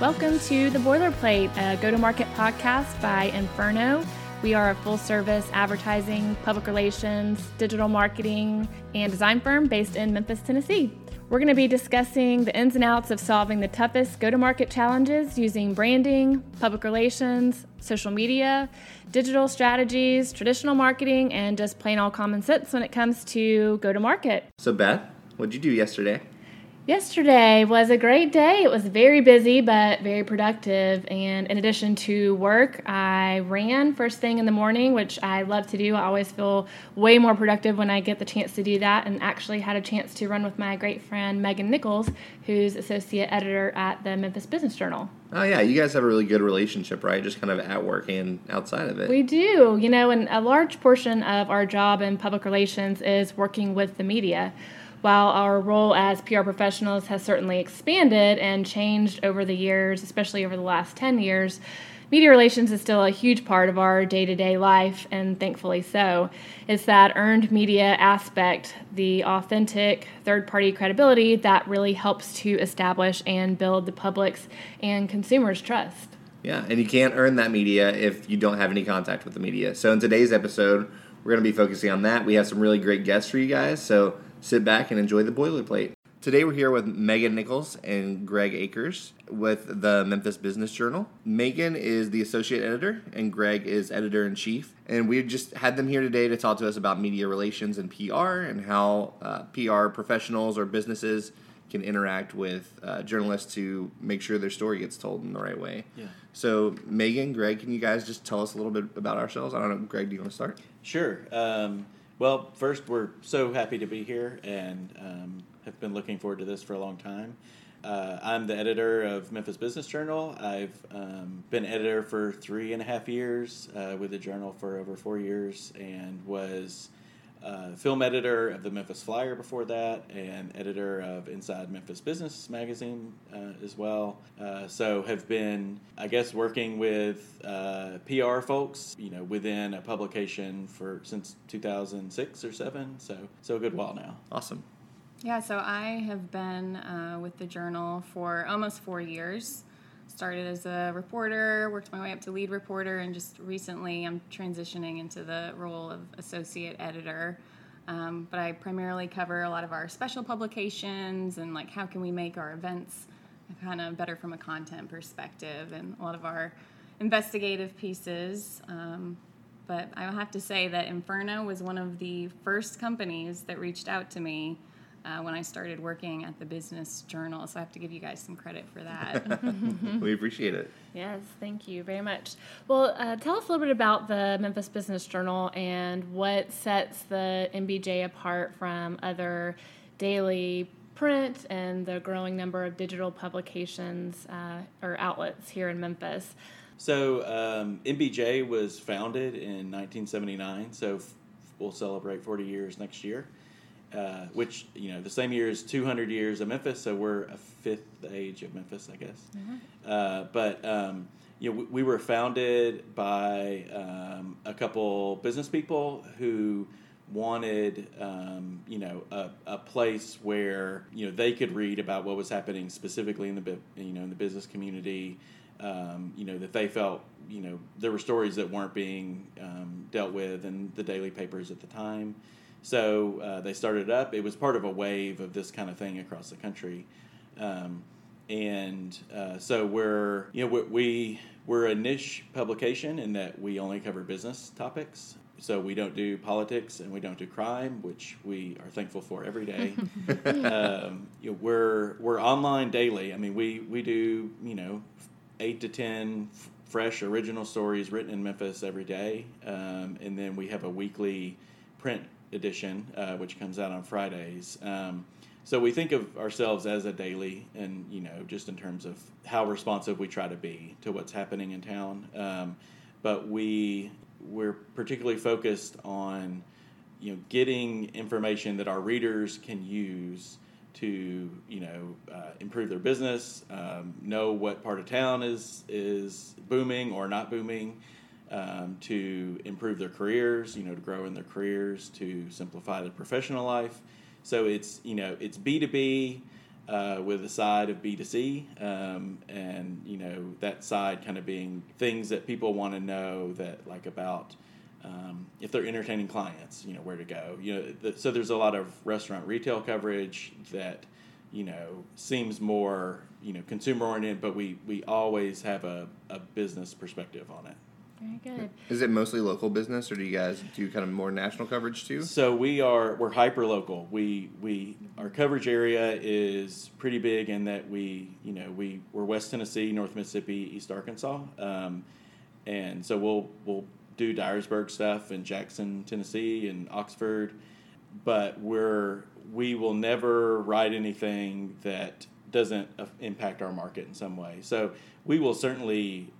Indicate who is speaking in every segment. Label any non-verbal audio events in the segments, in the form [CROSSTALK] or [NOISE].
Speaker 1: Welcome to The Boilerplate, a go to market podcast by Inferno. We are a full service advertising, public relations, digital marketing, and design firm based in Memphis, Tennessee. We're going to be discussing the ins and outs of solving the toughest go to market challenges using branding, public relations, social media, digital strategies, traditional marketing, and just plain all common sense when it comes to go to market.
Speaker 2: So, Beth, what'd you do yesterday?
Speaker 1: Yesterday was a great day. It was very busy but very productive. And in addition to work, I ran first thing in the morning, which I love to do. I always feel way more productive when I get the chance to do that. And actually had a chance to run with my great friend Meagan Nichols, who's associate editor at the Memphis Business Journal.
Speaker 2: Oh yeah, you guys have a really good relationship, right? Just kind of at work and outside of it.
Speaker 1: We do, you know, and a large portion of our job in public relations is working with the media. While our role as PR professionals has certainly expanded and changed over the years, especially over the last 10 years, media relations is still a huge part of our day to day life, and thankfully so. It's that earned media aspect, the authentic third party credibility that really helps to establish and build the public's and consumers' trust.
Speaker 2: Yeah, and you can't earn that media if you don't have any contact with the media. So, in today's episode, we're going to be focusing on that. We have some really great guests for you guys. So, sit back and enjoy the boilerplate. Today we're here with Meagan Nichols and Greg Akers with the Memphis Business Journal. Meagan is the associate editor and Greg is editor in chief. And we just had them here today to talk to us about media relations and PR and how uh, PR professionals or businesses can interact with uh, journalists to make sure their story gets told in the right way.
Speaker 3: Yeah.
Speaker 2: So, Meagan, Greg, can you guys just tell us a little bit about ourselves? I don't know, Greg, do you want to start?
Speaker 3: Sure. Um, well, first, we're so happy to be here and um, have been looking forward to this for a long time. Uh, I'm the editor of Memphis Business Journal. I've um, been editor for three and a half years uh, with the journal for over four years and was uh, film editor of the Memphis Flyer before that, and editor of Inside Memphis Business magazine uh, as well. Uh, so have been, I guess, working with uh, PR folks, you know, within a publication for since 2006 or seven. So so a good while now.
Speaker 2: Awesome.
Speaker 4: Yeah, so I have been uh, with the journal for almost four years started as a reporter, worked my way up to lead reporter, and just recently I'm transitioning into the role of associate editor. Um, but I primarily cover a lot of our special publications and like how can we make our events kind of better from a content perspective and a lot of our investigative pieces. Um, but I have to say that Inferno was one of the first companies that reached out to me uh, when I started working at the Business Journal. So I have to give you guys some credit for that. [LAUGHS] [LAUGHS]
Speaker 2: we appreciate it.
Speaker 1: Yes, thank you very much. Well, uh, tell us a little bit about the Memphis Business Journal and what sets the MBJ apart from other daily print and the growing number of digital publications uh, or outlets here in Memphis.
Speaker 3: So, um, MBJ was founded in 1979, so f- we'll celebrate 40 years next year uh, which you know the same year is 200 years of Memphis, so we're a fifth age of Memphis, I guess. Mm-hmm. Uh, but um, you know, we, we, were founded by um, a couple business people who wanted um, you know a, a place where you know they could read about what was happening specifically in the you know in the business community. Um, you know that they felt you know there were stories that weren't being um, dealt with in the daily papers at the time. So uh, they started up. It was part of a wave of this kind of thing across the country. Um, and uh, so we're, you know, we, we're a niche publication in that we only cover business topics. So we don't do politics and we don't do crime, which we are thankful for every day. [LAUGHS] um, you know, we're we're online daily. I mean, we we do you know eight to ten f- fresh original stories written in Memphis every day, um, and then we have a weekly print edition, uh, which comes out on Fridays. Um, so we think of ourselves as a daily, and you know, just in terms of how responsive we try to be to what's happening in town. Um, but we we're particularly focused on you know getting information that our readers can use to you know uh, improve their business, um, know what part of town is is booming or not booming um, to improve their careers, you know, to grow in their careers, to simplify their professional life. So it's you know it's B two B. uh, with a side of B2C, um, and you know that side kind of being things that people want to know that like about um, if they're entertaining clients, you know where to go. You know, the, so there's a lot of restaurant retail coverage that you know seems more you know consumer oriented, but we we always have a, a business perspective on it.
Speaker 1: Very good.
Speaker 2: Is it mostly local business, or do you guys do kind of more national coverage too?
Speaker 3: So we are we're hyper local. We we our coverage area is pretty big in that we you know we we're West Tennessee, North Mississippi, East Arkansas, um, and so we'll we'll do Dyersburg stuff in Jackson, Tennessee, and Oxford, but we're we will never write anything that doesn't impact our market in some way. So we will certainly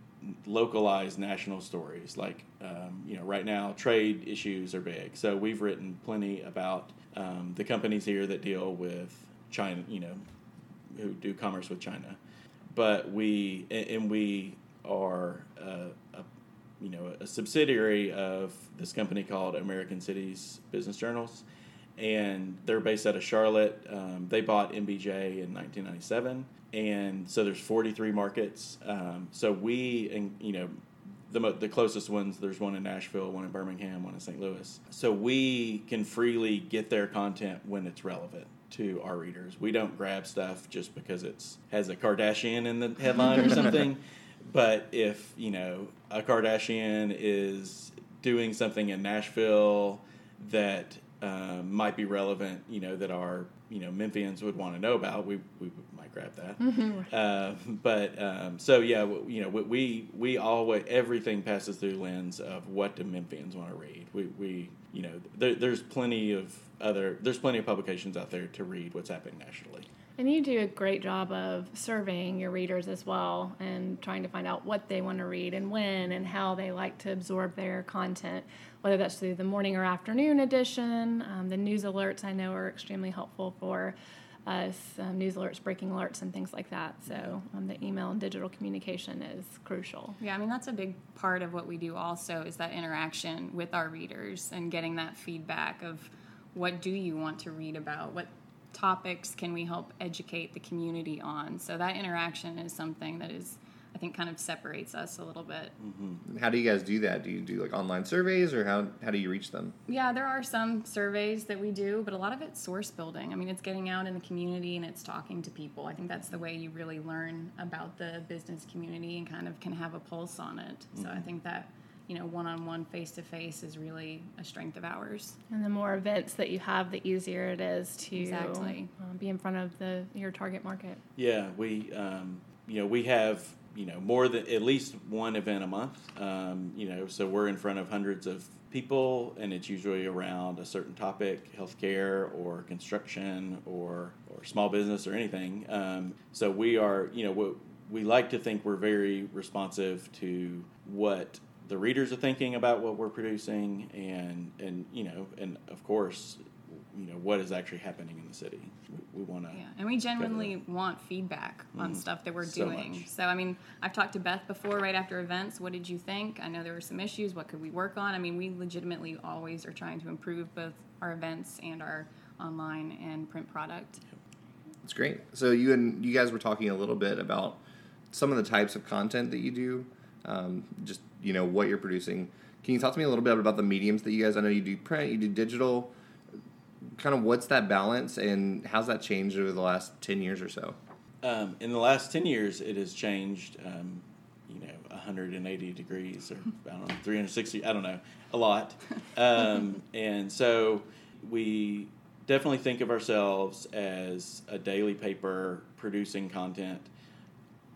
Speaker 3: localized national stories. Like, um, you know, right now trade issues are big. So we've written plenty about um, the companies here that deal with China, you know, who do commerce with China. But we, and we are, a, a, you know, a subsidiary of this company called American Cities Business Journals. And they're based out of Charlotte. Um, they bought MBJ in 1997 and so there's 43 markets. Um, so we, and you know, the the closest ones. There's one in Nashville, one in Birmingham, one in St. Louis. So we can freely get their content when it's relevant to our readers. We don't grab stuff just because it's has a Kardashian in the headline or [LAUGHS] something. But if you know a Kardashian is doing something in Nashville that um, might be relevant, you know, that our you know Memphians would want to know about, we we might grab that. Mm-hmm. Uh, but um, so yeah, you know, we we always everything passes through lens of what do Memphians want to read. We we you know there, there's plenty of other there's plenty of publications out there to read what's happening nationally.
Speaker 1: And you do a great job of surveying your readers as well and trying to find out what they want to read and when and how they like to absorb their content, whether that's through the morning or afternoon edition. Um, the news alerts I know are extremely helpful for us, um, news alerts, breaking alerts, and things like that. So um, the email and digital communication is crucial.
Speaker 4: Yeah, I mean, that's a big part of what we do also is that interaction with our readers and getting that feedback of what do you want to read about? What topics can we help educate the community on? So that interaction is something that is, I think, kind of separates us a little bit.
Speaker 2: Mm-hmm. How do you guys do that? Do you do like online surveys, or how how do you reach them?
Speaker 4: Yeah, there are some surveys that we do, but a lot of it's source building. I mean, it's getting out in the community and it's talking to people. I think that's the way you really learn about the business community and kind of can have a pulse on it. Mm-hmm. So I mm-hmm. think that you know, one on one, face to face is really a strength of ours.
Speaker 1: And the more events that you have, the easier it is to exactly. Um, be in front of the your target market.
Speaker 3: Yeah, we, um, you know, we have you know more than at least one event a month. Um, you know, so we're in front of hundreds of people, and it's usually around a certain topic, healthcare or construction or or small business or anything. Um, so we are, you know, we, we like to think we're very responsive to what the readers are thinking about what we're producing, and and you know, and of course, you know what is actually happening in the city. We, we want to.
Speaker 4: Yeah, and we genuinely want feedback on mm, stuff that we're doing. So, so, I mean, I've talked to Beth before, right after events. What did you think? I know there were some issues. What could we work on? I mean, we legitimately always are trying to improve both our events and our online and print product.
Speaker 2: That's great. So you and you guys were talking a little bit about some of the types of content that you do. Um, just you know what you're producing. Can you talk to me a little bit about the mediums that you guys? I know you do print, you do digital. Kind of what's that balance, and how's that changed over the last ten years or so?
Speaker 3: Um, in the last ten years, it has changed. Um, you know, 180 degrees, or I don't know, 360. I don't know, a lot. Um, [LAUGHS] and so we definitely think of ourselves as a daily paper producing content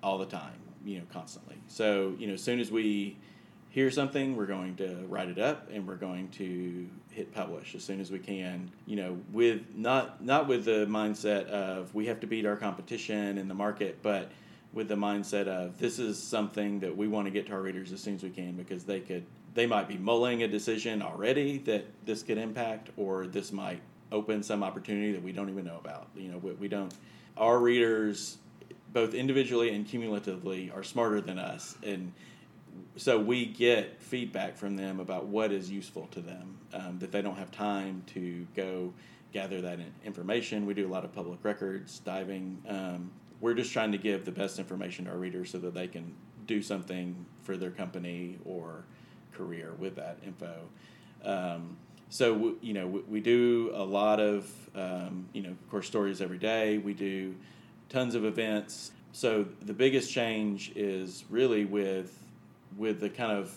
Speaker 3: all the time. You know, constantly. So you know, as soon as we hear something, we're going to write it up and we're going to hit publish as soon as we can. You know, with not not with the mindset of we have to beat our competition in the market, but with the mindset of this is something that we want to get to our readers as soon as we can because they could they might be mulling a decision already that this could impact or this might open some opportunity that we don't even know about. You know, we, we don't our readers both individually and cumulatively are smarter than us and so we get feedback from them about what is useful to them um, that they don't have time to go gather that information. We do a lot of public records diving. Um, we're just trying to give the best information to our readers so that they can do something for their company or career with that info. Um, so you know we, do a lot of um, you know of course stories every day. We do tons of events. So the biggest change is really with with the kind of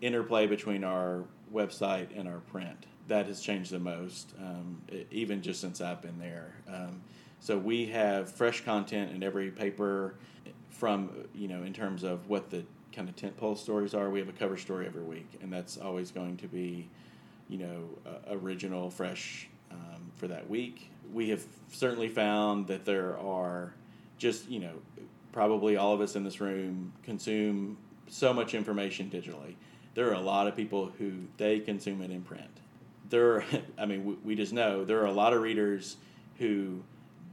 Speaker 3: interplay between our website and our print. That has changed the most, um, even just since I've been there. Um, so we have fresh content in every paper from, you know, in terms of what the kind of tentpole stories are. We have a cover story every week, and that's always going to be, you know, uh, original, fresh um, for that week. We have certainly found that there are just, you know, probably all of us in this room consume so much information digitally. There are a lot of people who they consume it in print. There, are, [LAUGHS] I mean, we, we just know there are a lot of readers who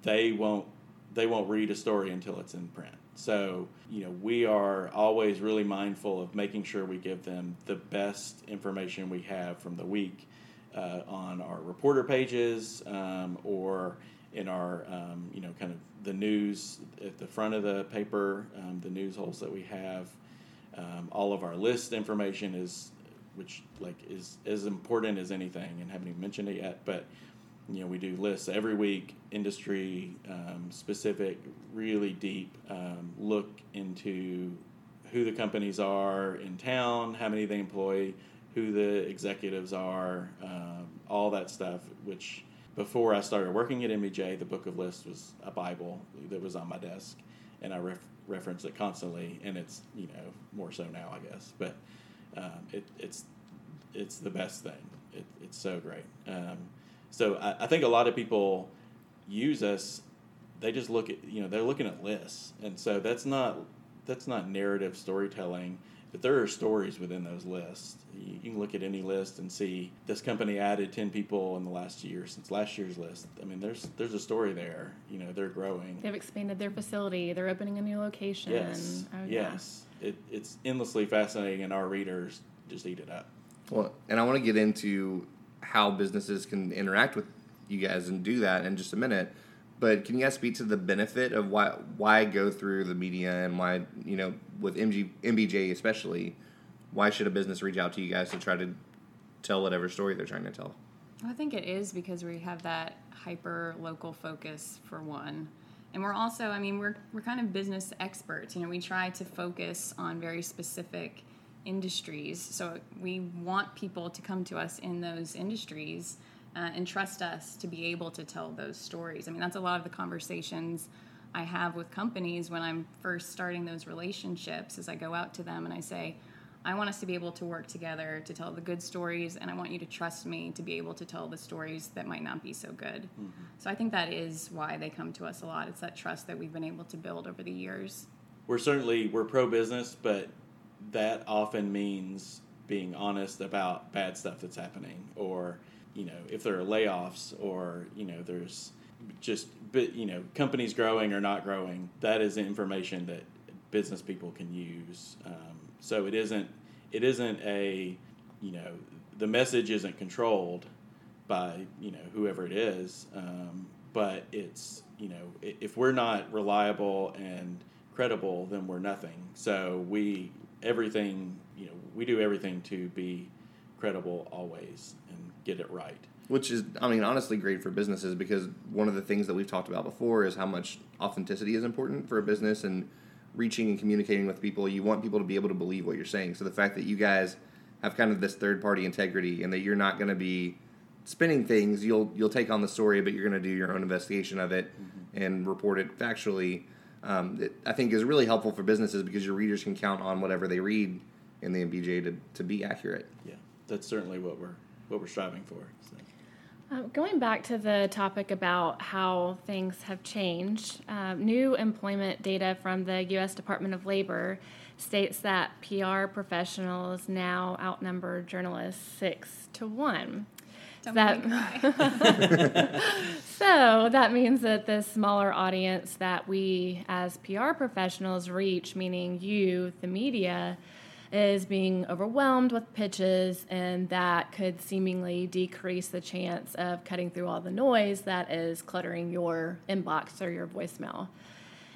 Speaker 3: they won't they won't read a story until it's in print. So, you know, we are always really mindful of making sure we give them the best information we have from the week uh, on our reporter pages um, or in our, um, you know, kind of the news at the front of the paper, um, the news holes that we have. Um, all of our list information is, which like is as important as anything, and haven't even mentioned it yet, but you know, we do lists every week, industry um, specific, really deep um, look into who the companies are in town, how many they employ, who the executives are, um, all that stuff. Which before I started working at MBJ, the book of lists was a Bible that was on my desk, and I ref- reference it constantly. And it's you know more so now, I guess, but um, it, it's it's the best thing. It, it's so great. Um, so I, I think a lot of people use us. They just look at you know they're looking at lists, and so that's not that's not narrative storytelling. But there are stories within those lists. You, you can look at any list and see this company added ten people in the last year since last year's list. I mean, there's there's a story there. You know, they're growing.
Speaker 1: They've expanded their facility. They're opening a new location.
Speaker 3: Yes. Oh, yes. Yeah. It, it's endlessly fascinating, and our readers just eat it up.
Speaker 2: Well, and I want to get into how businesses can interact with you guys and do that in just a minute. But can you guys speak to the benefit of why why go through the media and why you know with MG, MBJ especially, why should a business reach out to you guys to try to tell whatever story they're trying to tell?
Speaker 4: I think it is because we have that hyper local focus for one. And we're also, I mean, we're, we're kind of business experts. You know, we try to focus on very specific industries. So we want people to come to us in those industries uh, and trust us to be able to tell those stories. I mean, that's a lot of the conversations I have with companies when I'm first starting those relationships. As I go out to them and I say, I want us to be able to work together to tell the good stories, and I want you to trust me to be able to tell the stories that might not be so good. Mm-hmm. So I think that is why they come to us a lot. It's that trust that we've been able to build over the years.
Speaker 3: We're certainly we're pro business, but that often means being honest about bad stuff that's happening or you know if there are layoffs or you know there's just you know companies growing or not growing that is information that business people can use. Um, so it isn't it isn't a you know the message isn't controlled by you know whoever it is um, but it's you know if we're not reliable and credible then we're nothing. So we everything, you know, we do everything to be credible always and get it right.
Speaker 2: Which is, I mean, honestly great for businesses because one of the things that we've talked about before is how much authenticity is important for a business and reaching and communicating with people. You want people to be able to believe what you're saying. So the fact that you guys have kind of this third party integrity and that you're not going to be spinning things, you'll you'll take on the story, but you're going to do your own investigation of it mm-hmm. and report it factually um, it, I think is really helpful for businesses because your readers can count on whatever they read in the MBJ to, to be accurate.
Speaker 3: Yeah, that's certainly what we're what we're striving for. So.
Speaker 1: Um, going back to the topic about how things have changed, um, new employment data from the U.S. Department of Labor states that PR professionals now outnumber journalists six to one.
Speaker 4: Don't that, [LAUGHS]
Speaker 1: so that means that the smaller audience that we as PR professionals reach, meaning you, the media, is being overwhelmed with pitches, and that could seemingly decrease the chance of cutting through all the noise that is cluttering your inbox or your voicemail.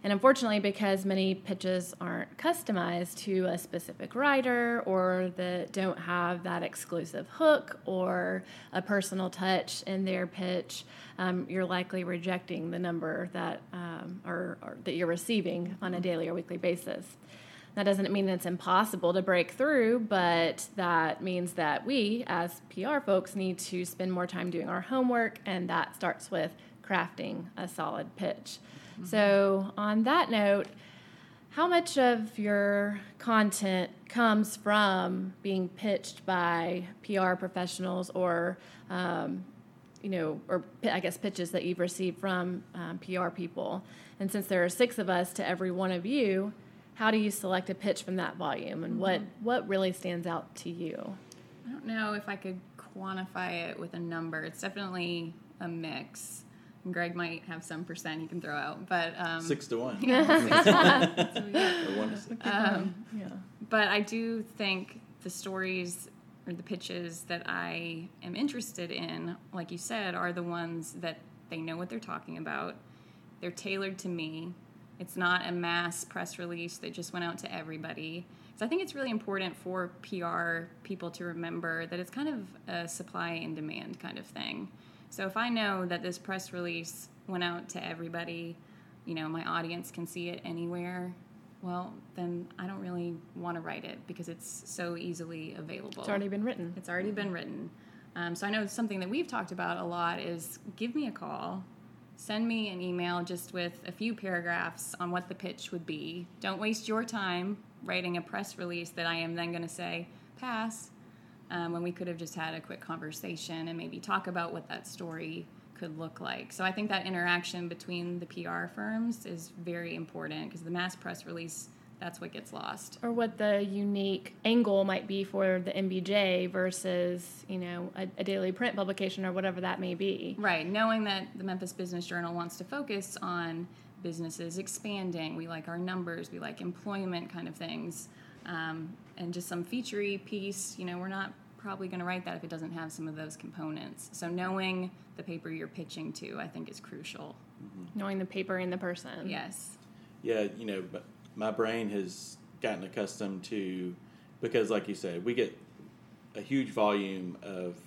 Speaker 1: And unfortunately, because many pitches aren't customized to a specific writer or that don't have that exclusive hook or a personal touch in their pitch, um, you're likely rejecting the number that um, or, or that you're receiving on a daily or weekly basis. That doesn't mean it's impossible to break through, but that means that we, as PR folks, need to spend more time doing our homework, and that starts with crafting a solid pitch. Mm-hmm. So, on that note, how much of your content comes from being pitched by PR professionals or, um, you know, or I guess pitches that you've received from um, PR people? And since there are six of us to every one of you, how do you select a pitch from that volume and what mm-hmm. what really stands out to you?
Speaker 4: I don't know if i could quantify it with a number. It's definitely a mix. Greg might have some percent he can throw out but um,
Speaker 3: six to one. Yeah, [LAUGHS] six to
Speaker 4: one. Um, yeah. but i do think the stories or the pitches that i am interested in like you said are the ones that they know what they're talking about. They're tailored to me it's not a mass press release that just went out to everybody. So I think it's really important for PR people to remember that it's kind of a supply and demand kind of thing. So if I know that this press release went out to everybody, you know, my audience can see it anywhere, well, then I don't really want to write it because it's so easily available.
Speaker 1: It's already been written.
Speaker 4: It's already been written. Um, so I know something that we've talked about a lot is give me a call send me an email just with a few paragraphs on what the pitch would be. Don't waste your time writing a press release that I am then going to say, pass, um, when we could have just had a quick conversation and maybe talk about what that story could look like. So I think that interaction between the PR firms is very important because the mass press release that's what gets lost.
Speaker 1: Or what the unique angle might be for the MBJ versus, you know, a, a, daily print publication or whatever that may be.
Speaker 4: Right. Knowing that the Memphis Business Journal wants to focus on businesses expanding, we like our numbers, we like employment kind of things, um, and just some featurey piece, you know, we're not probably going to write that if it doesn't have some of those components. So knowing the paper you're pitching to, I think, is crucial.
Speaker 1: Mm-hmm. Knowing the paper and the person.
Speaker 4: Yes.
Speaker 3: Yeah, you know, but my brain has gotten accustomed to because, like you said, we get a huge volume of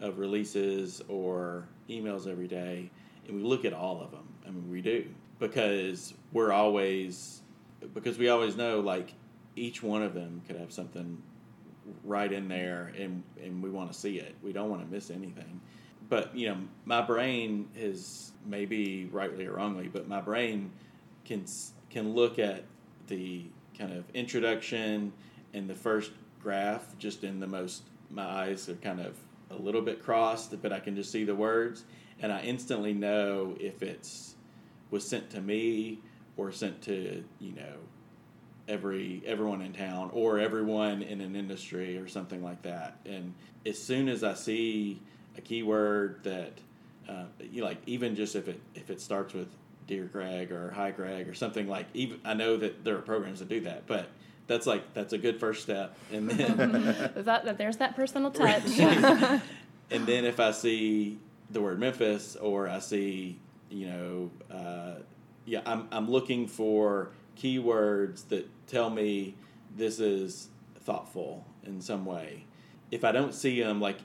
Speaker 3: of releases or emails every day, and we look at all of them. I mean, we do because we're always because we always know like each one of them could have something right in there, and and we want to see it. We don't want to miss anything. But you know, my brain is maybe rightly or wrongly, but my brain can can look at the kind of introduction and the first graph just in the most my eyes are kind of a little bit crossed but i can just see the words. And i instantly know if it's was sent to me or sent to you know every everyone in town or everyone in an industry or something like that. And as soon as i see a keyword that uh, you like even just if it if it starts with Dear Greg or Hi Greg or something like. Even I know that there are programs that do that, but that's like that's a good first step. And then [LAUGHS]
Speaker 1: that, there's that personal [LAUGHS] touch.
Speaker 3: and then if I see the word Memphis or I see you know uh, yeah I'm I'm looking for keywords that tell me this is thoughtful in some way. If I don't see them, like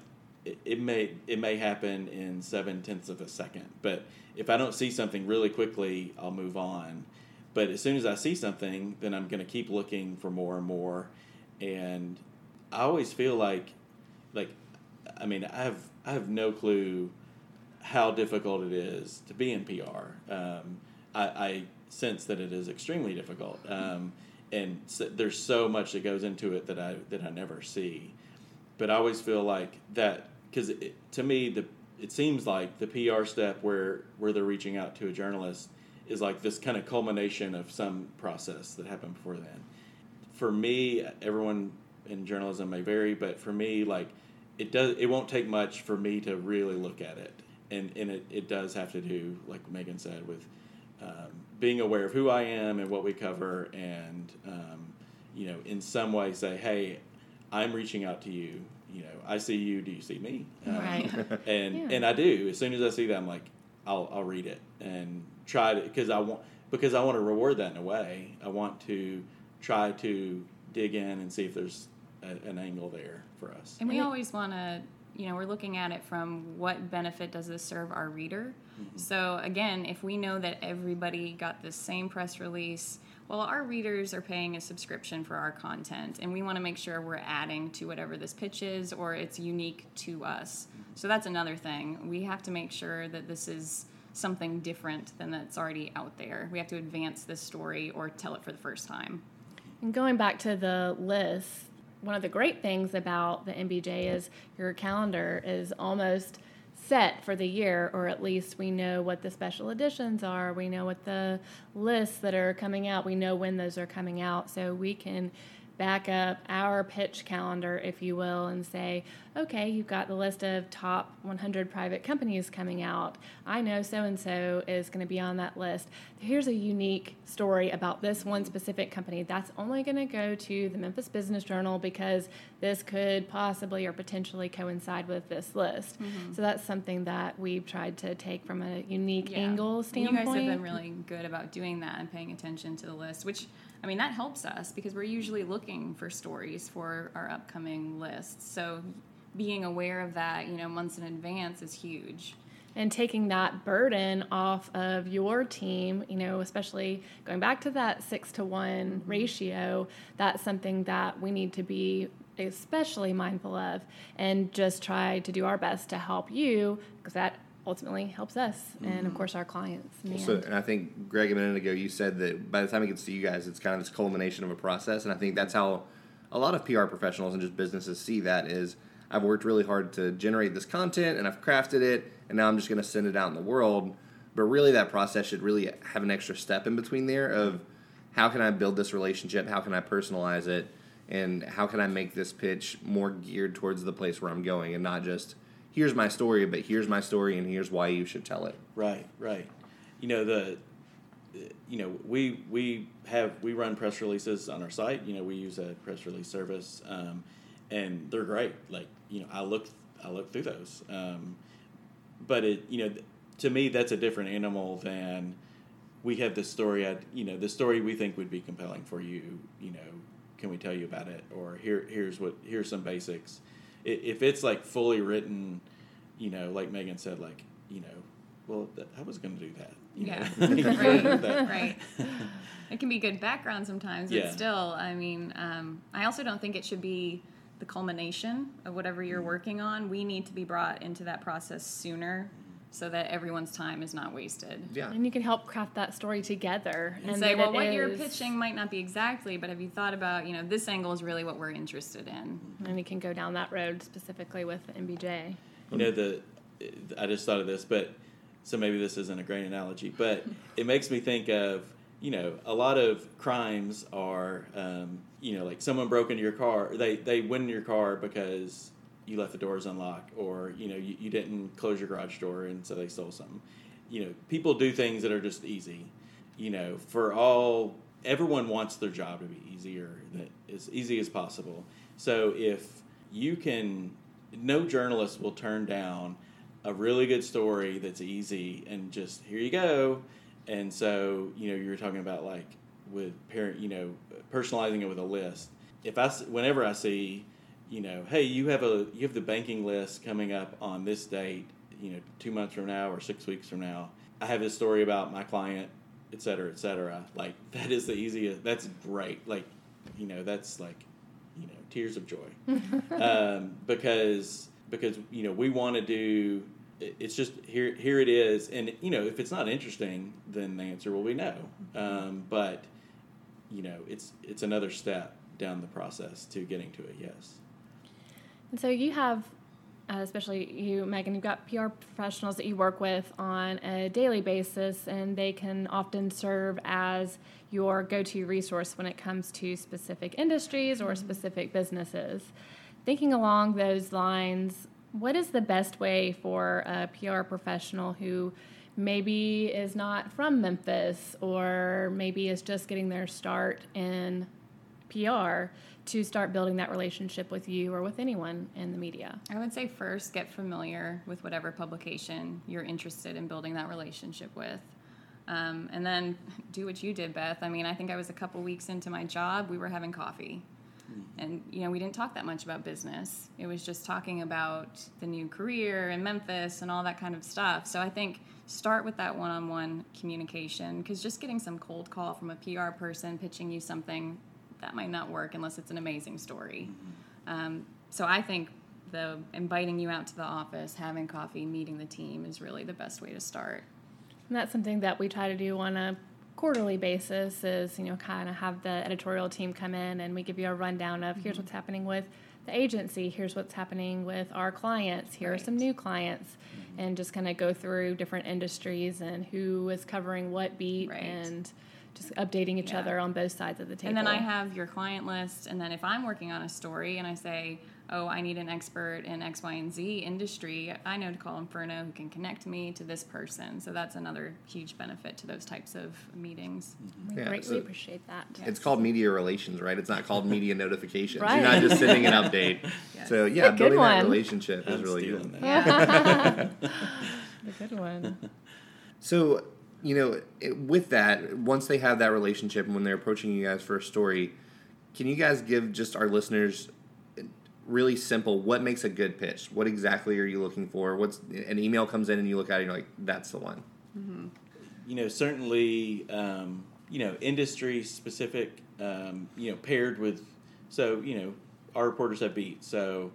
Speaker 3: it, it may it may happen in seven tenths of a second, but if I don't see something really quickly, I'll move on. But as soon as I see something, then I'm going to keep looking for more and more. And I always feel like, like, I mean, I have I have no clue how difficult it is to be in PR. Um, I, I, sense that it is extremely difficult, um, and so, there's so much that goes into it that I that I never see. But I always feel like that because to me the it seems like the PR step where where they're reaching out to a journalist is like this kind of culmination of some process that happened before then. For me, everyone in journalism may vary, but for me, like it does, it won't take much for me to really look at it, and and it, it does have to do, like Meagan said, with um, being aware of who I am and what we cover, and um, you know, in some way say, hey, I'm reaching out to you. You know, I see you. Do you see me? Um,
Speaker 1: Right. [LAUGHS]
Speaker 3: And
Speaker 1: Yeah.
Speaker 3: and I do. As soon as I see that, I'm like, I'll I'll read it and try to because I want because I want to reward that in a way. I want to try to dig in and see if there's a, an angle there for us.
Speaker 4: And we always want to, you know, we're looking at it from what benefit does this serve our reader. So again, if we know that everybody got the same press release, well, our readers are paying a subscription for our content, and we want to make sure we're adding to whatever this pitch is or it's unique to us. So that's another thing. We have to make sure that this is something different than that's already out there. We have to advance this story or tell it for the first time.
Speaker 1: And going back to the list, one of the great things about the MBJ is your calendar is almost set for the year, or at least we know what the special editions are. We know what the lists that are coming out. We know when those are coming out, so we can back up our pitch calendar, if you will, and say, okay, you've got the list of top 100 private companies coming out. I know so and so is going to be on that list. Here's a unique story about this one specific company. That's only going to go to the Memphis Business Journal because this could possibly or potentially coincide with this list. Mm-hmm. So that's something that we've tried to take from a unique
Speaker 4: Yeah.
Speaker 1: angle
Speaker 4: And
Speaker 1: standpoint.
Speaker 4: You guys have been really good about doing that and paying attention to the list, which I mean that helps us because we're usually looking for stories for our upcoming lists. So being aware of that, you know, months in advance is huge.
Speaker 1: and taking that burden off of your team, you know, especially going back to that six to one mm-hmm. ratio, that's something that we need to be especially mindful of and just try to do our best to help you because that ultimately helps us and of mm-hmm. course our clients. in
Speaker 2: So, and I think Greg a minute ago you said that by the time it gets to you guys, it's kind of this culmination of a process, and I think that's how a lot of PR professionals and just businesses see that is I've worked really hard to generate this content and I've crafted it, and now I'm just going to send it out in the world. But really, that process should really have an extra step in between there of how can I build this relationship, how can I personalize it, and how can I make this pitch more geared towards the place where I'm going, and not just here's my story, but here's my story and here's why you should tell it.
Speaker 3: Right, right. You know the, you know we we have we run press releases on our site. You know we use a press release service, um, and they're great. Like you know I look I look through those, um, but it you know to me that's a different animal than we have this story. I you know the story we think would be compelling for you. You know can we tell you about it or here here's what here's some basics. If it's like fully written, you know, like Meagan said, like you know, well, that, I was going to do that. you
Speaker 4: Yeah. [LAUGHS]
Speaker 3: know?
Speaker 4: right.
Speaker 3: That-
Speaker 4: right. It can be good background sometimes, but
Speaker 3: Yeah.
Speaker 4: still, I mean, um, I also don't think it should be the culmination of whatever you're working on. We need to be brought into that process sooner so that everyone's time is not wasted.
Speaker 2: Yeah.
Speaker 1: and you can help craft that story together
Speaker 4: And, say, well,
Speaker 1: it
Speaker 4: what you're pitching might not be exactly, but have you thought about, you know, this angle is really what we're interested in?
Speaker 1: and we can go down that road specifically with MBJ.
Speaker 3: you know the I just thought of this, but so maybe this isn't a great analogy, but it makes me think of you know a lot of crimes are um, you know like someone broke into your car, they they went in your car because you left the doors unlocked, or you know you, you didn't close your garage door and so they stole something. You know people do things that are just easy. You know for all everyone wants their job to be easier, that as easy as possible. So if you can no journalist will turn down a really good story that's easy and just here you go. And so, you know, you were talking about like with parent, you know, personalizing it with a list. If I, whenever I see, you know, hey, you have a, you have the banking list coming up on this date, you know, two months from now or six weeks from now. I have this story about my client, et cetera, et cetera. Like [LAUGHS] that is the easiest. That's great. Like, you know, that's like, you know, tears of joy [LAUGHS] um, because because you know we want to do it's just here here it is and you know if it's not interesting then the answer will be no um, but you know it's it's another step down the process to getting to a yes
Speaker 1: And so you have, uh, especially you, Meagan, you've got PR professionals that you work with on a daily basis, and they can often serve as your go to resource when it comes to specific industries or specific businesses. Thinking along those lines, what is the best way for a PR professional who maybe is not from Memphis or maybe is just getting their start in PR to start building that relationship with you or with anyone in the media?
Speaker 4: I would say first get familiar with whatever publication you're interested in building that relationship with. Um, and then do what you did, Beth. I mean, I think I was a couple weeks into my job, we were having coffee. And, you know, we didn't talk that much about business. It was just talking about the new career in Memphis and all that kind of stuff. So I think start with that one on one communication because just getting some cold call from a PR person pitching you something that might not work unless it's an amazing story. Mm-hmm. Um, so I think the inviting you out to the office, having coffee, meeting the team is really the best way to start.
Speaker 1: And that's something that we try to do on a quarterly basis is, you know, kind of have the editorial team come in and we give you a rundown of here's mm-hmm. what's happening with the agency, here's what's happening with our clients, here are some new clients, mm-hmm. and just kind of go through different industries and who is covering what beat
Speaker 4: Right.
Speaker 1: and just updating each
Speaker 4: Yeah.
Speaker 1: other on both sides of the table.
Speaker 4: And then I have your client list, and then if I'm working on a story and I say, oh, I need an expert in X, Y, and Z industry, I know to call Inferno who can connect me to this person. So that's another huge benefit to those types of meetings.
Speaker 1: we
Speaker 2: Yeah,
Speaker 1: greatly
Speaker 2: so-
Speaker 1: appreciate that.
Speaker 2: It's called media relations, right? It's not called [LAUGHS] media notifications.
Speaker 1: Right.
Speaker 2: You're not just sending an update. [LAUGHS]
Speaker 4: Yes.
Speaker 2: So yeah,
Speaker 1: Good
Speaker 2: building that relationship is
Speaker 3: I'm
Speaker 2: really good.
Speaker 3: that. [LAUGHS]
Speaker 1: A good one.
Speaker 2: So you know, it, with that, once they have that relationship and when they're approaching you guys for a story, can you guys give just our listeners really simple what makes a good pitch? What exactly are you looking for? What's an email comes in and you look at it and you're like, that's the one.
Speaker 3: you know, certainly, um, you know, industry specific, um, you know, paired with, so, you know, our reporters have beat. So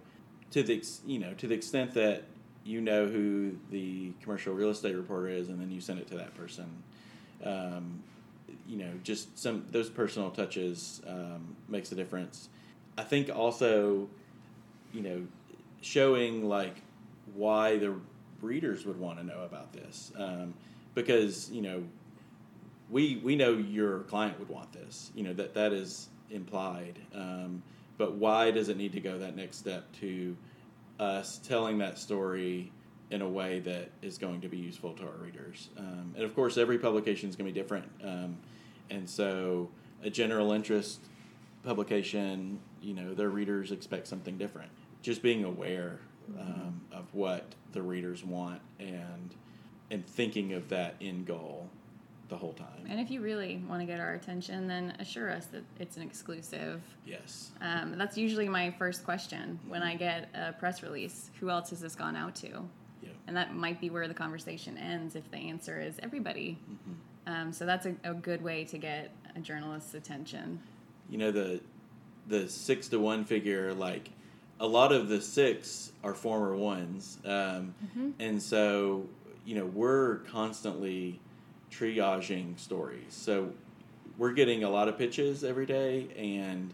Speaker 3: to the, you know, to the extent that you know who the commercial real estate reporter is and then you send it to that person, um, you know, just some, those personal touches um, makes a difference. I think also, you know, showing like why the readers would want to know about this. Um, because, you know, we we know your client would want this. You know that that is implied. Um, but why does it need to go that next step to us telling that story in a way that is going to be useful to our readers? Um, and of course, every publication is going to be different. Um, and so, a general interest publication, you know, their readers expect something different. Just being aware um, of what the readers want and and thinking of that end goal the whole time.
Speaker 4: And if you really want to get our attention, then assure us that it's an exclusive.
Speaker 3: Yes.
Speaker 4: Um, that's usually my first question when I get a press release. Who else has this gone out to?
Speaker 3: Yeah.
Speaker 4: And that might be where the conversation ends if the answer is everybody. Um, so that's a, a good way to get a journalist's attention.
Speaker 3: You know the the six to one figure, like a lot of the six are former ones, um, and so you know we're constantly triaging stories. So we're getting a lot of pitches every day, and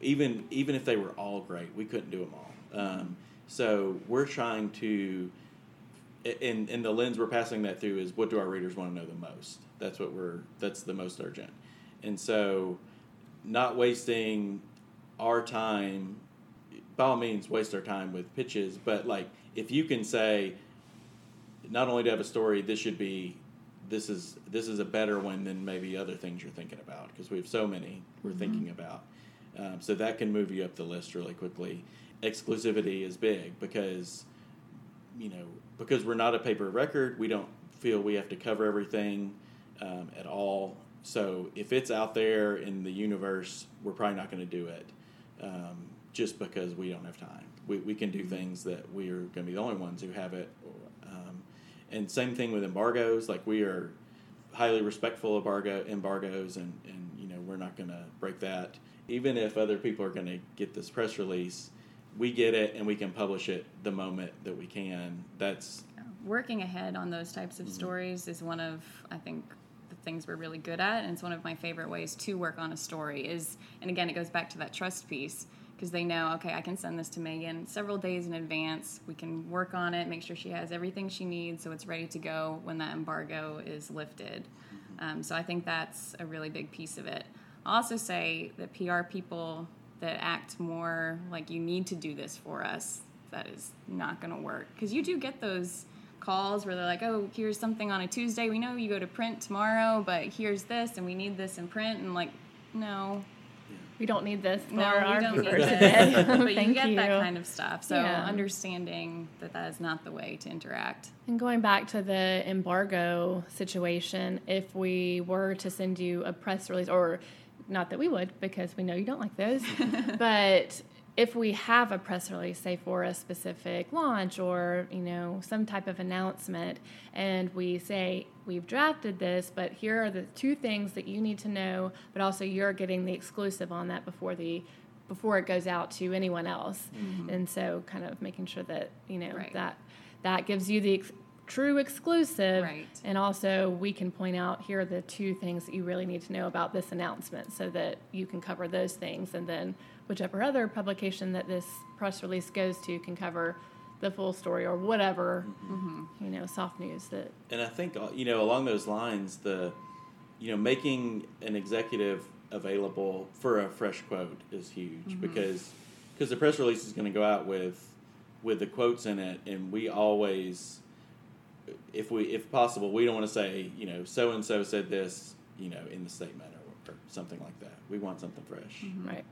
Speaker 3: even even if they were all great, we couldn't do them all. Um, so we're trying to, and and the lens we're passing that through is what do our readers want to know the most. That's what we're that's the most urgent, and so not wasting our time. By all means, waste our time with pitches, but like if you can say, not only to have a story, this should be this is this is a better one than maybe other things you're thinking about because we have so many we're thinking about. Um, so that can move you up the list really quickly. Exclusivity is big because you know because we're not a paper record, we don't feel we have to cover everything um, at all. So if it's out there in the universe, we're probably not going to do it um, just because we don't have time. We, we can do things that we are going to be the only ones who have it. And same thing with embargoes. Like we are highly respectful of embargo, embargoes, and, and you know we're not going to break that. Even if other people are going to get this press release, we get it and we can publish it the moment that we can. That's
Speaker 4: Working ahead on those types of mm-hmm. stories is one of, I think, the things we're really good at, and it's one of my favorite ways to work on a story. Is and again, it goes back to that trust piece because they know, okay, I can send this to Meagan several days in advance. We can work on it, make sure she has everything she needs, so it's ready to go when that embargo is lifted. Um, so I think that's a really big piece of it. I'll also say that PR people that act more like you need to do this for us, that is not going to work because you do get those calls where they're like, "Oh, here's something on a Tuesday. We know you go to print tomorrow, but here's this, and we need this in print." And like, no,
Speaker 1: We don't need this for
Speaker 4: No,
Speaker 1: our
Speaker 4: we don't need
Speaker 1: viewers
Speaker 4: this.
Speaker 1: today.
Speaker 4: but you get
Speaker 1: you.
Speaker 4: that kind of stuff. So
Speaker 1: Yeah.
Speaker 4: understanding that that is not the way to interact.
Speaker 1: And going back to the embargo situation, if we were to send you a press release, or not that we would, because we know you don't like those, [LAUGHS] but if we have a press release, say for a specific launch or you know some type of announcement, and we say we've drafted this, but here are the two things that you need to know, but also you're getting the exclusive on that before the before it goes out to anyone else, mm-hmm. and so kind of making sure that you know
Speaker 4: Right.
Speaker 1: that that gives you the true exclusive.
Speaker 4: Right.
Speaker 1: and also we can point out here are the two things that you really need to know about this announcement so that you can cover those things. And then whichever other publication that this press release goes to can cover the full story or whatever you know soft news that
Speaker 3: And I think uh, you know along those lines, the you know making an executive available for a fresh quote is huge because because the press release is going to go out with with the quotes in it, and we always, if we if possible, we don't want to say you know so and so said this you know in the statement or, or something like that. We want something fresh. Mm-hmm.
Speaker 1: Right.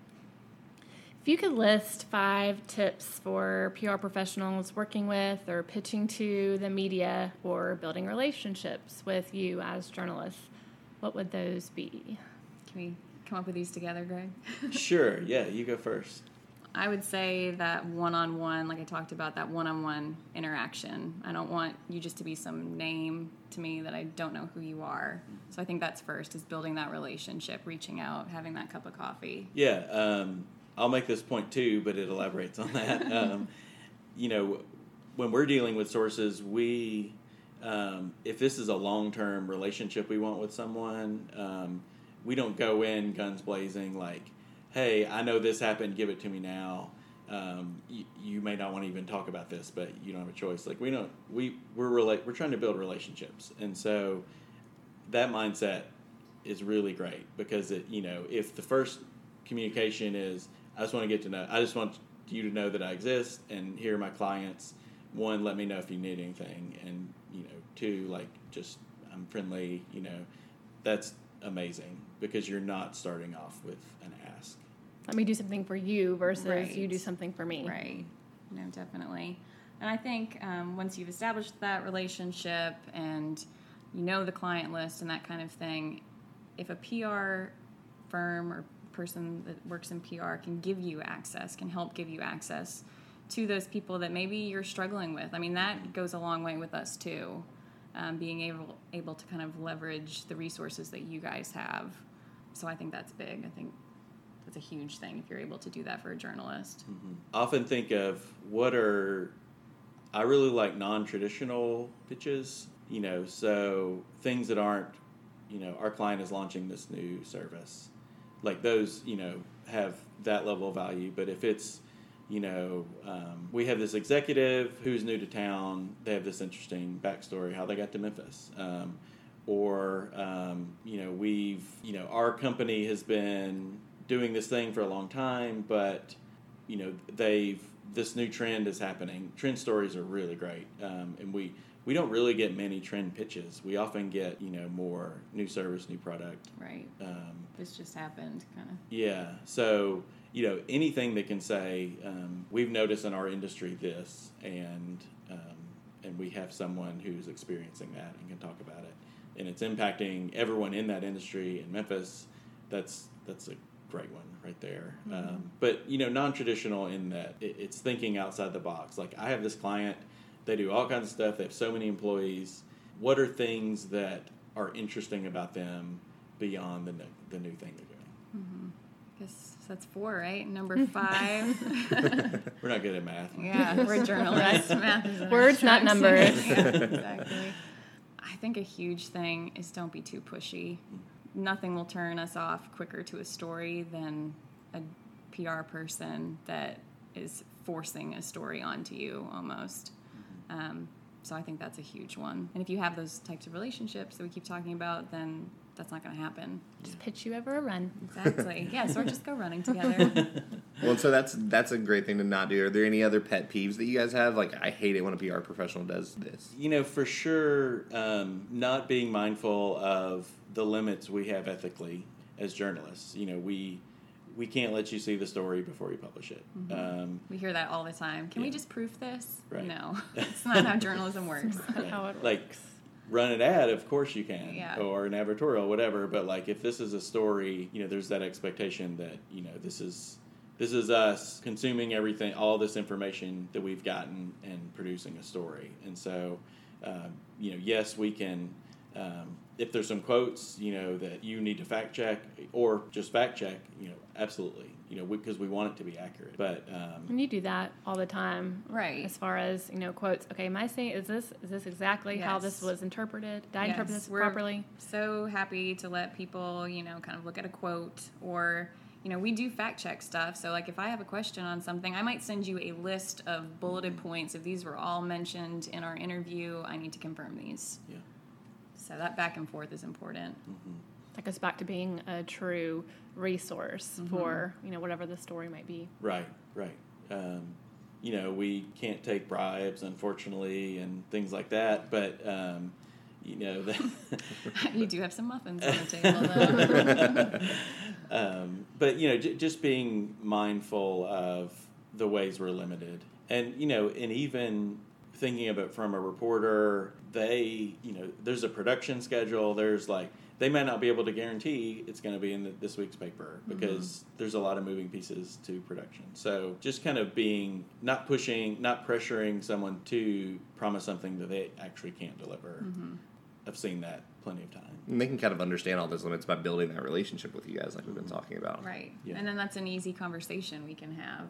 Speaker 1: If you could list five tips for PR professionals working with or pitching to the media or building relationships with you as journalists, what would those be?
Speaker 4: Can we come up with these together, Greg? [LAUGHS]
Speaker 3: Sure, yeah, you go first.
Speaker 4: I would say that one on one, like I talked about, that one on one interaction. I don't want you just to be some name to me that I don't know who you are. So I think that's first is building that relationship, reaching out, having that cup of coffee.
Speaker 3: Yeah, um, I'll make this point too, but it elaborates on that. [LAUGHS] Um, you know, when we're dealing with sources, we, um, if this is a long term relationship we want with someone, um, we don't go in guns blazing like, hey, I know this happened, give it to me now. Um, you, you may not want to even talk about this, but you don't have a choice. Like we don't, we we're rela- we're trying to build relationships, and so that mindset is really great because it you know if the first communication is I just want to get to know I just want you to know that I exist and here are my clients one let me know if you need anything and you know two like just I'm friendly you know that's amazing because you're not starting off with an
Speaker 1: Let me do something for you versus
Speaker 4: Right.
Speaker 1: you do something for me.
Speaker 4: Right. No, definitely. And I think um, once you've established that relationship and you know the client list and that kind of thing, if a PR firm or person that works in PR can give you access, can help give you access to those people that maybe you're struggling with. I mean, that goes a long way with us too. Um, being able able to kind of leverage the resources that you guys have. So I think that's big. I think that's a huge thing if you're able to do that for a journalist.
Speaker 3: I often think of what are I really like non-traditional pitches, you know, so things that aren't, you know, our client is launching this new service. Like those, you know, have that level of value, but if it's you know, um, we have this executive who's new to town. They have this interesting backstory how they got to Memphis, um, or um, you know, we've you know, our company has been doing this thing for a long time, but you know, they've this new trend is happening. Trend stories are really great, um, and we we don't really get many trend pitches. We often get you know more new service, new product.
Speaker 4: Right.
Speaker 3: Um,
Speaker 4: This just happened, kind of.
Speaker 3: yeah. So, you know, anything that can say, um, we've noticed in our industry this, and um, and we have someone who's experiencing that and can talk about it, and it's impacting everyone in that industry in Memphis. That's that's a great one right there. Mm-hmm. Um, but you know, non-traditional in that it, it's thinking outside the box. Like I have this client, they do all kinds of stuff. They have so many employees. What are things that are interesting about them beyond the new, the new thing they're doing?
Speaker 4: I guess that's four, right? Number [LAUGHS] five. [LAUGHS]
Speaker 3: We're not good at math.
Speaker 4: yeah, we're journalists. [LAUGHS] Math is
Speaker 1: Words, not numbers.
Speaker 4: Yeah, exactly. I think a huge thing is don't be too pushy. Mm-hmm. Nothing will turn us off quicker to a story than a PR person that is forcing a story onto you almost. Um, so I think that's a huge one. And if you have those types of relationships that we keep talking about, then that's not going to happen.
Speaker 1: Just pitch you over a run.
Speaker 4: Exactly. [LAUGHS] yes, or just go running together. [LAUGHS]
Speaker 2: Well, so that's that's a great thing to not do. Are there any other pet peeves that you guys have? Like, I hate it when a PR professional does this.
Speaker 3: You know, for sure, um, not being mindful of the limits we have ethically as journalists. You know, we we can't let you see the story before you publish it. Um,
Speaker 4: We hear that all the time. Can we just proof this?
Speaker 3: Right.
Speaker 4: No, [LAUGHS] [LAUGHS] it's not how journalism works.
Speaker 1: How it
Speaker 3: like
Speaker 1: works.
Speaker 3: run an ad, of course you can,
Speaker 4: Yeah.
Speaker 3: or an advertorial, whatever. But like if this is a story, you know, there's that expectation that you know this is this is us consuming everything, all this information that we've gotten, and producing a story. And so, um, you know, yes, we can. Um, if there's some quotes, you know, that you need to fact check or just fact check, you know, absolutely, you know, because we, want it to be accurate. But um,
Speaker 1: And you do that all the time.
Speaker 4: Right.
Speaker 1: As far as, you know, quotes. Okay, am I saying is this is this exactly how this was interpreted? Did I interpret this
Speaker 4: we're
Speaker 1: properly?
Speaker 4: So happy to let people, you know, kind of look at a quote or, you know, we do fact check stuff. So, like, if I have a question on something, I might send you a list of bulleted points. If these were all mentioned in our interview, I need to confirm these.
Speaker 3: yeah.
Speaker 4: So, that back and forth is important.
Speaker 1: That goes back to being a true resource for, you know, whatever the story might be.
Speaker 3: Right, right. Um, you know, we can't take bribes, unfortunately, and things like that. But um, you know, the [LAUGHS]
Speaker 4: you do have some muffins on the table, though. [LAUGHS]
Speaker 3: um, but you know, j- just being mindful of the ways we're limited, and you know, and even thinking of it from a reporter, they, you know, there's a production schedule. There's like they might not be able to guarantee it's going to be in the, this week's paper because there's a lot of moving pieces to production. So just kind of being not pushing, not pressuring someone to promise something that they actually can't deliver. I've seen that plenty of times.
Speaker 2: And they can kind of understand all those limits by building that relationship with you guys, like we've been mm-hmm. talking about.
Speaker 4: right.
Speaker 3: Yeah.
Speaker 4: And then that's an easy conversation we can have,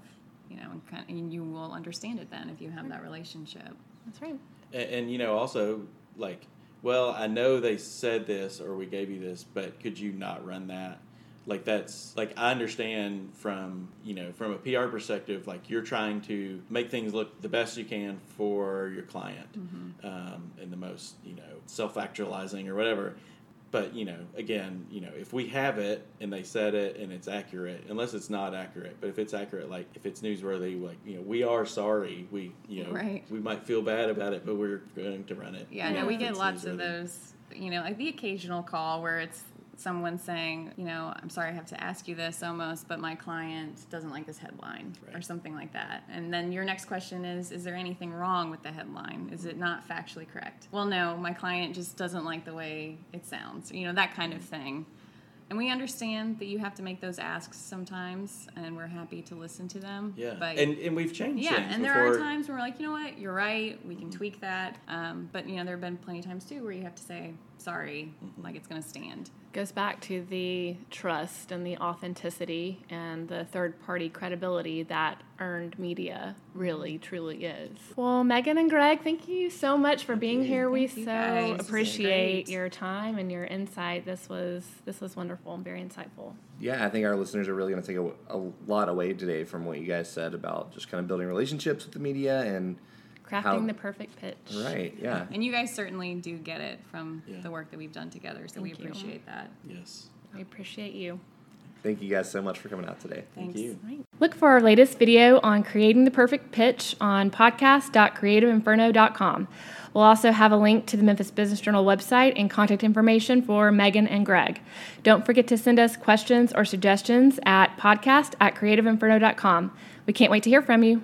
Speaker 4: you know, and, kind and you will understand it then if you have that relationship.
Speaker 1: That's right.
Speaker 3: And, and you know, also like, well, I know they said this or we gave you this, but could you not run that? Like that's like I understand from you know from a PR perspective, like you're trying to make things look the best you can for your client, um, and the most you know self actualizing or whatever. But you know, again, you know, if we have it and they said it and it's accurate, unless it's not accurate, but if it's accurate, like if it's newsworthy, like you know, we are sorry. We you know
Speaker 4: Right.
Speaker 3: we might feel bad about it, but we're going to run it.
Speaker 4: Yeah, no, we get lots of those, you know, like the occasional call where it's someone saying, you know, I'm sorry I have to ask you this almost, but my client doesn't like this headline or something like that. And then your next question is, is there anything wrong with the headline? Is it not factually correct? Well, no, my client just doesn't like the way it sounds, you know, that kind of thing. And we understand that you have to make those asks sometimes, and we're happy to listen to them.
Speaker 3: Yeah,
Speaker 4: But
Speaker 3: and and we've changed
Speaker 4: yeah, and there
Speaker 3: before.
Speaker 4: are times where we're like, you know what, you're right, we can tweak that. Um, but you know, there have been plenty of times too where you have to say, sorry, like it's gonna stand.
Speaker 1: Goes back to the trust and the authenticity and the third party credibility that earned media really truly is. Well, Meagan and Greg, thank you so much for being here. we
Speaker 4: Thank you,
Speaker 1: so
Speaker 4: guys.
Speaker 1: Appreciate your time and your insight. This was this was wonderful and very insightful.
Speaker 2: Yeah, I think our listeners are really going to take a, a lot away today from what you guys said about just kind of building relationships with the media and
Speaker 1: Crafting
Speaker 2: How-
Speaker 1: the perfect pitch.
Speaker 2: right, yeah.
Speaker 4: And you guys certainly do get it from
Speaker 3: Yeah.
Speaker 4: the work that we've done together, so
Speaker 1: Thank
Speaker 4: we
Speaker 1: you.
Speaker 4: appreciate that.
Speaker 3: yes,
Speaker 1: We appreciate you.
Speaker 2: Thank you guys so much for coming out today.
Speaker 3: thank you.
Speaker 1: Look for our latest video on creating the perfect pitch on podcast.creativeinferno.com. We'll also have a link to the Memphis Business Journal website and contact information for Meagan and Greg. Don't forget to send us questions or suggestions at podcast at creativeinferno.com. We can't wait to hear from you.